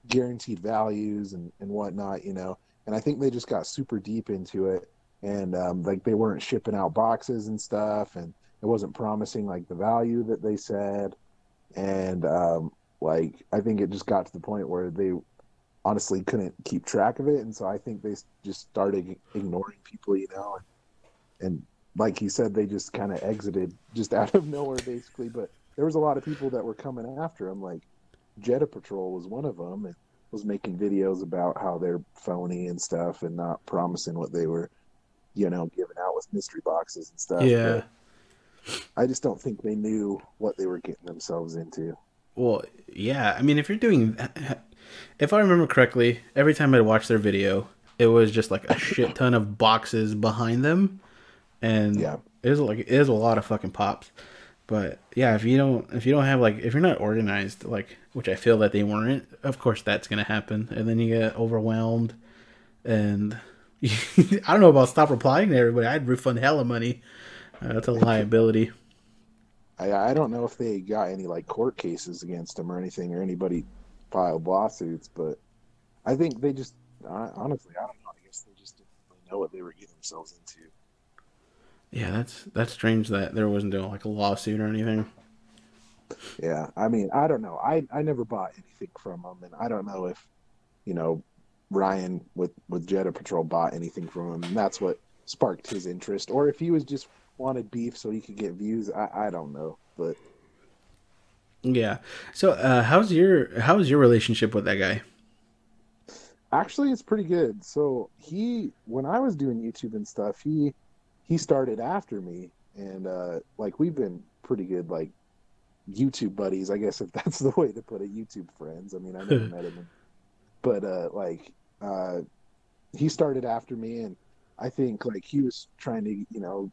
guaranteed values and, and whatnot, you know. And I think they just got super deep into it. And um, like they weren't shipping out boxes and stuff and it wasn't promising like the value that they said. And um like i think it just got to the point where they honestly couldn't keep track of it. And so i think they just started ignoring people you know and, and like he said they just kind of exited just out of nowhere basically. But there was a lot of people that were coming after him like jetta patrol was one of them and was making videos about how they're phony and stuff and not promising what they were you know giving out with mystery boxes and stuff Yeah. but I just don't think they knew what they were getting themselves into. Well, yeah. I mean, if you're doing, if I remember correctly, every time I'd watch their video, it was just like a shit ton of boxes behind them, and Yeah. it was like it is a lot of fucking pops. But yeah, if you don't, if you don't have like, if you're not organized, like, which I feel that they weren't, of course that's gonna happen, and then you get overwhelmed, and I don't know about stop replying to everybody. I'd refund hella money. Uh, that's a liability. I, I don't know if they got any like court cases against them or anything, or anybody filed lawsuits, but I think they just honestly I don't know. I guess they just didn't really know what they were getting themselves into. Yeah, that's that's strange that there wasn't doing like a lawsuit or anything. Yeah, I mean I don't know. I I never bought anything from them, and I don't know if you know Ryan with with Jetta Patrol bought anything from him, and that's what sparked his interest, or if he was just wanted beef so he could get views. I I don't know, but Yeah. So, uh, how's your how's your relationship with that guy? Actually, it's pretty good. So he, when I was doing YouTube and stuff, he he started after me, and uh, like we've been pretty good, like YouTube buddies, I guess if that's the way to put it. YouTube friends. I mean, I never met him, but uh, like uh, he started after me, and I think like he was trying to, you know,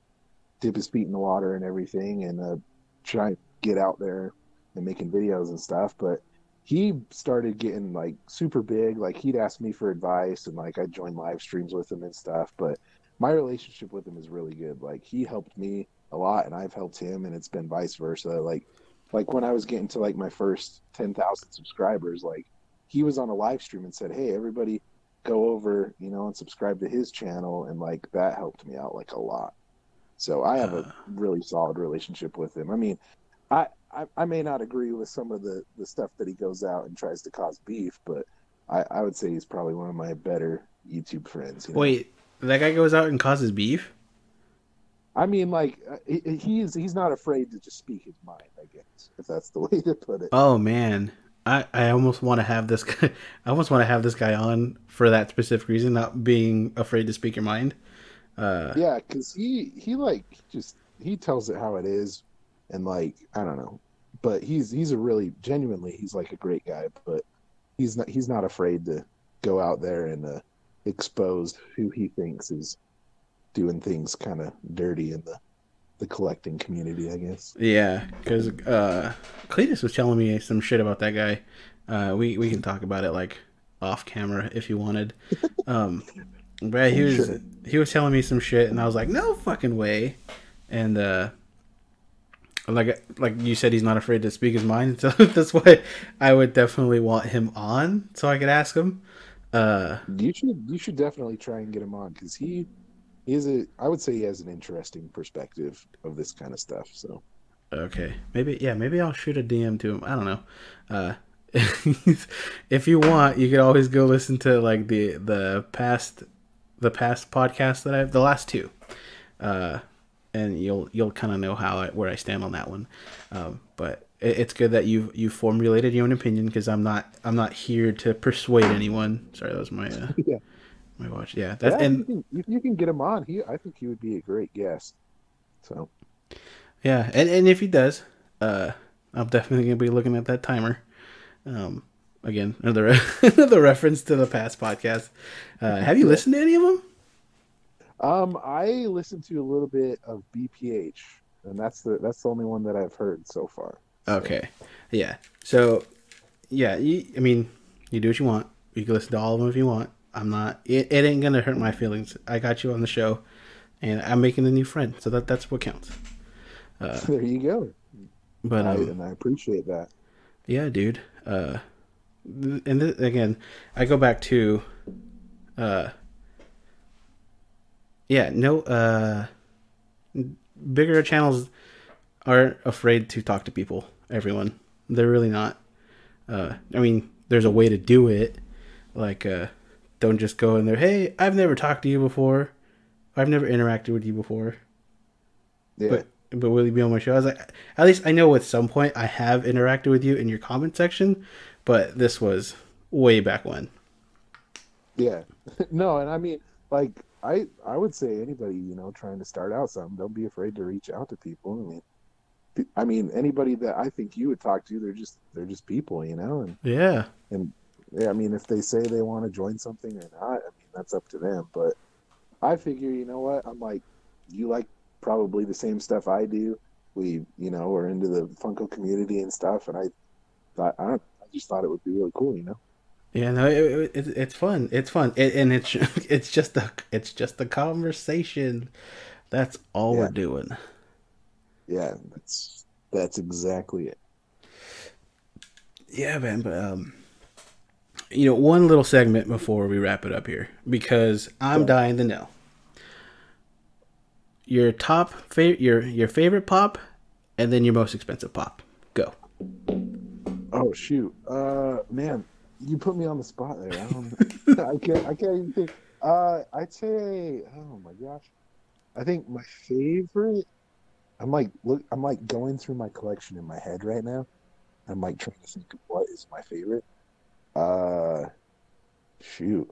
dip his feet in the water and everything, and uh, try to get out there and making videos and stuff, but he started getting like super big. Like he'd ask me for advice and like I'd join live streams with him and stuff. But my relationship with him is really good. Like he helped me a lot and I've helped him and it's been vice versa. Like like when I was getting to like my first ten thousand subscribers, like he was on a live stream and said, Hey, everybody go over, you know, and subscribe to his channel and like that helped me out like a lot. So I have a uh. really solid relationship with him. I mean, I, I, I may not agree with some of the, the stuff that he goes out and tries to cause beef, but I, I would say he's probably one of my better YouTube friends. You know? Wait, that guy goes out and causes beef? I mean, like uh, he, he's he's not afraid to just speak his mind. I guess if that's the way to put it. Oh man, I I almost want to have this guy. I almost want to have this guy on for that specific reason, not being afraid to speak your mind. Uh, Yeah, because he he like just he tells it how it is, and like I don't know, but he's he's a really genuinely he's like a great guy, but he's not he's not afraid to go out there and uh, expose who he thinks is doing things kind of dirty in the the collecting community, I guess. Yeah, because uh, Cletus was telling me some shit about that guy. Uh, we we can talk about it like off camera if you wanted. Um, but he was Sure. he was telling me some shit, and I was like, no fucking way. And uh, like like you said, he's not afraid to speak his mind, so that's why I would definitely want him on so I could ask him. Uh, You should you should definitely try and get him on because he he is a I would say he has an interesting perspective of this kind of stuff. So Okay, maybe yeah, maybe I'll shoot a DM to him. I don't know. Uh, if you want, you could always go listen to like the the past the past podcast that I've the last two, uh, and you'll you'll kind of know how I, where I stand on that one. Um, but it's good that you you formulated your own opinion because I'm not I'm not here to persuade anyone. Sorry, that was my uh, yeah, my watch. Yeah, that's yeah, and you can, you can get him on, he I think he would be a great guest. So Yeah, and, and if he does, uh, I'm definitely gonna be looking at that timer. Um, again, another another reference to the past podcast. Uh, have you listened to any of them? um, I listened to a little bit of BPH, and that's the that's the only one that I've heard so far. Okay, yeah. So, yeah, you, I mean, you do what you want. You can listen to all of them if you want. I'm not. It, it ain't gonna hurt my feelings. I got you on the show, and I'm making a new friend, so that that's what counts. there you go. But I, um, and I appreciate that. Yeah, dude. Uh, and th- again, I go back to, uh, yeah, no, uh, bigger channels aren't afraid to talk to people. Everyone, they're really not. Uh, I mean, there's a way to do it. Like, uh, don't just go in there. Hey, I've never talked to you before. I've never interacted with you before Yeah, but but will you be on my show? I was like, at least I know at some point I have interacted with you in your comment section, but this was way back when. Yeah. no, and I mean, like, I I would say anybody, you know, trying to start out something, don't be afraid to reach out to people. I mean, I mean, anybody that I think you would talk to, they're just they're just people, you know, and Yeah, yeah, I mean, if they say they want to join something or not, I mean, that's up to them. But I figure, you know what? I'm like, you like probably the same stuff I do. We, you know, are into the Funko community and stuff, and I thought I don't, I just thought it would be really cool, you know. yeah, no, it, it, it's fun. It's fun, it, and it's it's just a it's just a conversation. That's all we're doing. Yeah, that's that's exactly it. Yeah, man, but um, you know, one little segment before we wrap it up here because I'm Sure. dying to know your top favorite, your your favorite pop, and then your most expensive pop. Go. Oh shoot, uh, man, you put me on the spot there. I don't, I can't, I can't even think. Uh, I'd say, oh my gosh, I think my favorite. I'm like, look, I'm like going through my collection in my head right now. I'm like trying to think of what is my favorite. Uh, shoot.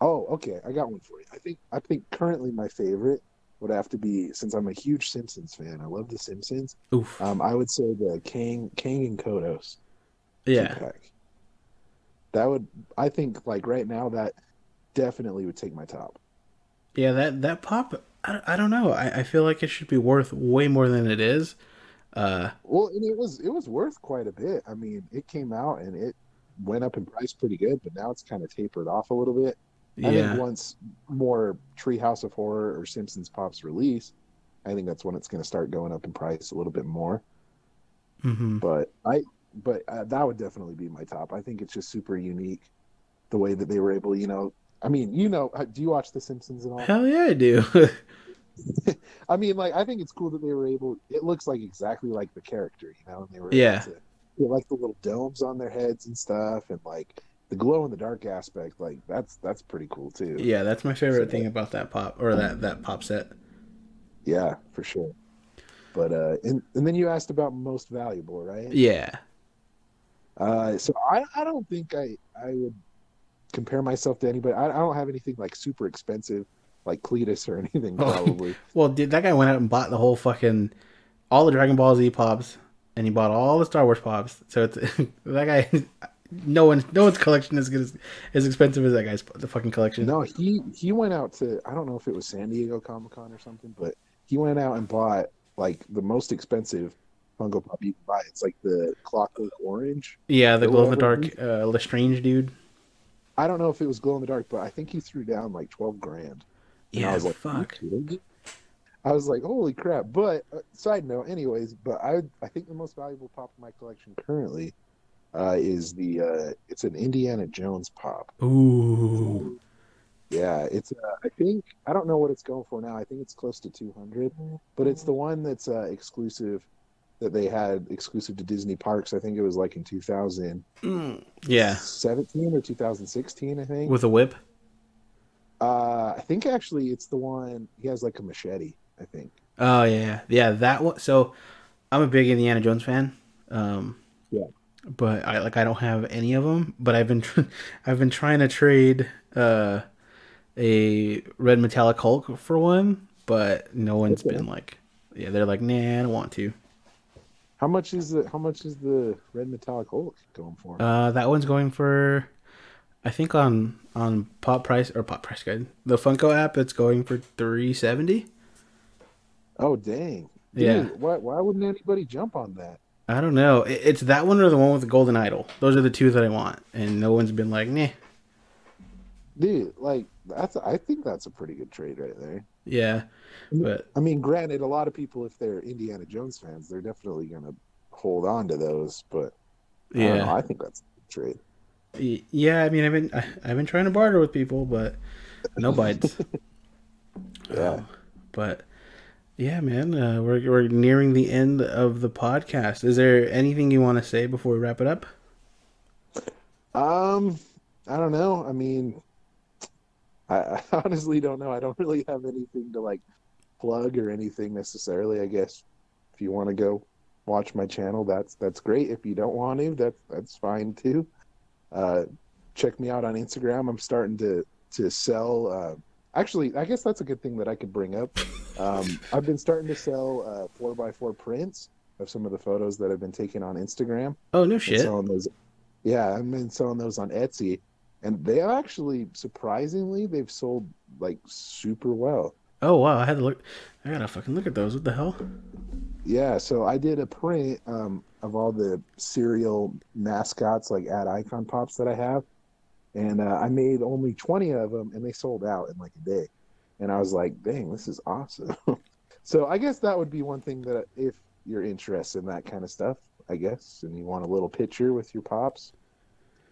Oh, okay, I got one for you. I think, I think currently my favorite would have to be since I'm a huge Simpsons fan. I love the Simpsons. Oof. Um, I would say the Kang, Kang and Kodos yeah. pack. That would, I think, like right now, that definitely would take my top. Yeah. That that pop. I, I don't know. I, I feel like it should be worth way more than it is. Uh. Well, and it was it was worth quite a bit. I mean, it came out and it went up in price pretty good, but now it's kind of tapered off a little bit. I think once more Treehouse of Horror or Simpsons Pops release, I think that's when it's going to start going up in price a little bit more. hmm But I, but uh, that would definitely be my top. I think it's just super unique, the way that they were able, you know. I mean, you know, uh, do you watch The Simpsons at all? Hell yeah, I do. I mean, like, I think it's cool that they were able. It looks like exactly like the character, you know, and they were Yeah. to get like the little domes on their heads and stuff, and like the glow in the dark aspect. Like that's that's pretty cool too. yeah, that's my favorite So- thing about that pop or that that pop set. Yeah, for sure. But uh, and and then you asked about most valuable, right? Yeah. Uh, so I I don't think I I would compare myself to anybody. I, I don't have anything like super expensive like Cletus or anything Oh. probably. Well, dude, that guy went out and bought the whole fucking all the Dragon Ball Z pops, and he bought all the Star Wars pops. So it's that guy. no one, no one's collection is good as, as expensive as that guy's the fucking collection. No, he he went out to I don't know if it was San Diego Comic Con or something, but he went out and bought like the most expensive Funko Pop you can buy. It's like the Clockwork Orange. Yeah, the glow in the dark uh, Lestrange dude. I don't know if it was glow in the dark, but I think he threw down like twelve grand. And Yeah, I was like, fuck. "Are you kidding me?" I was like, holy crap. But uh, side note, anyways, but I I think the most valuable pop in my collection currently uh, is the uh, it's an Indiana Jones pop. Ooh, Yeah, it's uh, I think I don't know what it's going for now. I think it's close to 200, but it's the one that's uh, exclusive that they had exclusive to Disney parks. I think it was like in 2000. Mm, yeah, or 2016, I think. with a whip. Uh, I think actually it's the one he has like a machete, I think. Oh yeah, yeah. That one. So, I'm a big Indiana Jones fan. Um, Yeah. But I like I don't have any of them. But I've been tr- I've been trying to trade uh a red metallic Hulk for one, but no one's Okay. been like, yeah, they're like, nah, I don't want to. How much is the how much is the red metallic Hulk going for? Uh, that one's going for, I think on on Pop Price or Pop Price Guide, the Funko app, it's going for three seventy. oh dang. Dude, Yeah. Why why wouldn't anybody jump on that? I don't know. It, it's that one or the one with the golden idol. Those are the two that I want, and no one's been like, nah. Dude, like that's I think that's a pretty good trade right there. Yeah, but I mean, granted, a lot of people, if they're Indiana Jones fans, they're definitely gonna hold on to those. But I don't know, yeah, I think that's a good trade. Yeah. I mean, I've been I've been trying to barter with people, but no bites. Yeah. Um, but yeah, man, uh, we're we're nearing the end of the podcast. Is there anything you want to say before we wrap it up? Um, I don't know. I mean, I, I honestly don't know. I don't really have anything to like plug or anything necessarily. I guess if you want to go watch my channel, that's that's great. If you don't want to, that's that's fine too. Uh, check me out on Instagram. I'm starting to to sell. Uh, actually, I guess that's a good thing that I could bring up. Um, I've been starting to sell uh, four by four prints of some of the photos that have been taken on Instagram Oh no shit. selling those. Yeah, I've been selling those on Etsy, and they actually surprisingly they've sold like super well. Oh wow, I had to look. I gotta fucking look at those. What the hell? Yeah, so I did a print um, of all the cereal mascots, like ad icon pops that I have, and uh, I made only twenty of them, and they sold out in like a day. And I was like, "Dang, this is awesome!" so I guess that would be one thing that if you're interested in that kind of stuff, I guess, and you want a little picture with your pops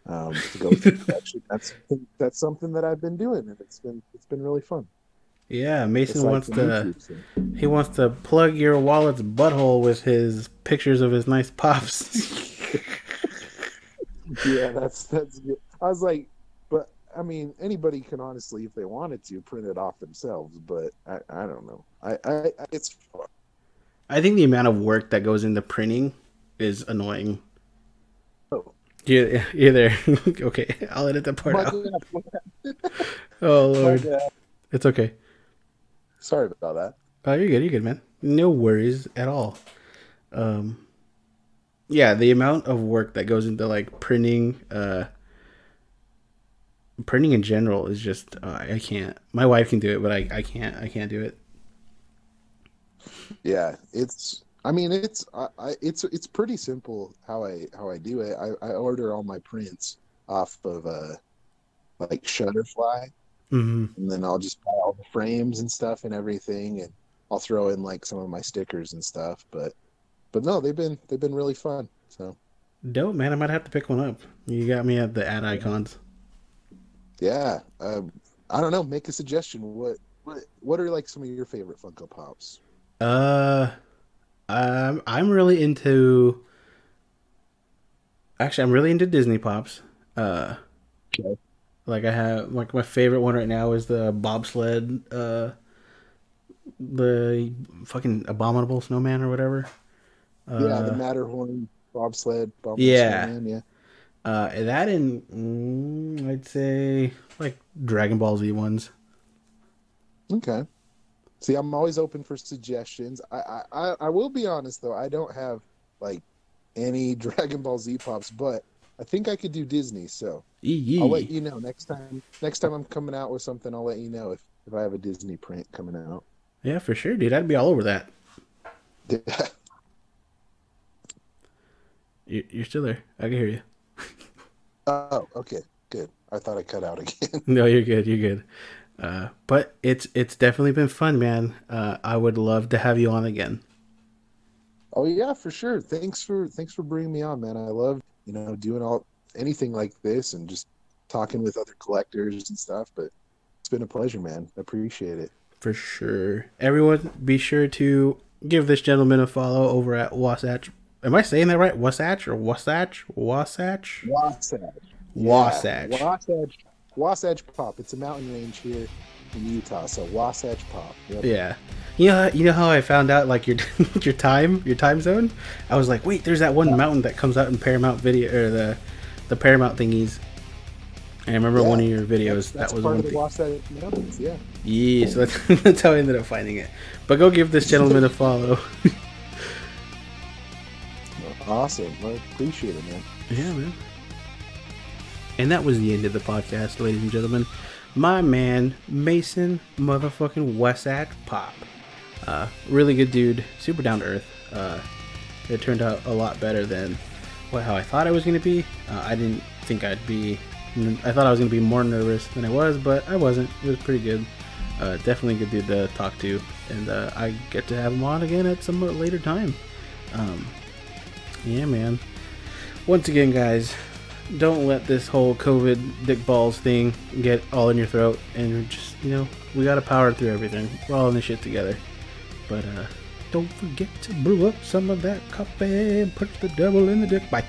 um, to go through that's that's something that I've been doing, and it's been it's been really fun. Yeah, Mason wants to. He wants to plug your wallet's butthole with his pictures of his nice pops. yeah, that's that's good. I was like, but I mean, anybody can honestly, if they wanted to, print it off themselves. But I, I don't know. I, I, I it's. I think the amount of work that goes into printing is annoying. Yeah, yeah, there. okay, I'll edit that part out. Oh lord, it's okay. Sorry about that. Oh, you're good. You're good, man. No worries at all. Um, yeah, the amount of work that goes into like printing, uh, printing in general is just uh, I can't. My wife can do it, but I, I can't. I can't do it. Yeah, it's. I mean, it's. I, I it's it's pretty simple how I how I do it. I, I order all my prints off of uh like Shutterfly, hmm and then I'll just buy all the frames and stuff and everything, and I'll throw in like some of my stickers and stuff. But but no, they've been they've been really fun. So Dope, man. I might have to pick one up. You got me at the ad icons. yeah, um, I don't know. Make a suggestion. What what what are like some of your favorite Funko Pops? Uh, um, I'm really into. Actually, I'm really into Disney pops. Uh, Okay. like I have like my favorite one right now is the bobsled. Uh, the fucking abominable snowman or whatever. Uh, yeah, the Matterhorn bobsled. Yeah. Snowman, yeah. uh, that and mm, I'd say like Dragon Ball Z ones. Okay. See, I'm always open for suggestions. I, I, I- will be honest though, I don't have like any Dragon Ball Z pops, but I think I could do Disney. So Yee. I'll let you know next time. Next time I'm coming out with something, I'll let you know if if I have a Disney print coming out. Yeah, for sure, dude. I'd be all over that. Yeah. You're still there. I can hear you. Oh, okay, good. I thought I cut out again. No, you're good. You're good. Uh, but it's it's definitely been fun, man. Uh, I would love to have you on again. oh yeah, for sure. Thanks for thanks for bringing me on, man. I love you know doing all anything like this and just talking with other collectors and stuff. But it's been a pleasure, man. Appreciate it. For sure. Everyone, be sure to give this gentleman a follow over at Wasatch. Am I saying that right? Wasatch or Wasatch? Wasatch? Wasatch. Wasatch. Yeah, Wasatch. Wasatch Pop. It's a mountain range here in Utah. So Wasatch Pop. Yep. Yeah. You know, you know how I found out like your your time, your time zone. I was like, wait, there's that one mountain that comes out in Paramount video or the the Paramount thingies. And I remember Yeah. one of your videos That's that was part one of the thing. Wasatch Mountains. Yeah. Yeah, so that's, that's how I ended up finding it. But go give this gentleman a follow. Awesome. I appreciate it, man. Yeah, man. And that was the end of the podcast, ladies and gentlemen. My man, Mason motherfucking Wasatch Pop. Uh, really good dude, super down to earth. Uh, it turned out a lot better than what how I thought I was gonna be. Uh, I didn't think I'd be. I thought I was gonna be more nervous than I was, but I wasn't. It was pretty good. Uh, definitely a good dude to talk to, and uh, I get to have him on again at some later time. Um, yeah, man. Once again, guys, don't let this whole COVID dick balls thing get all in your throat. And just, you know, we gotta power through everything. We're all in this shit together. But uh, don't forget to brew up some of that coffee and put the devil in the dick. Bye.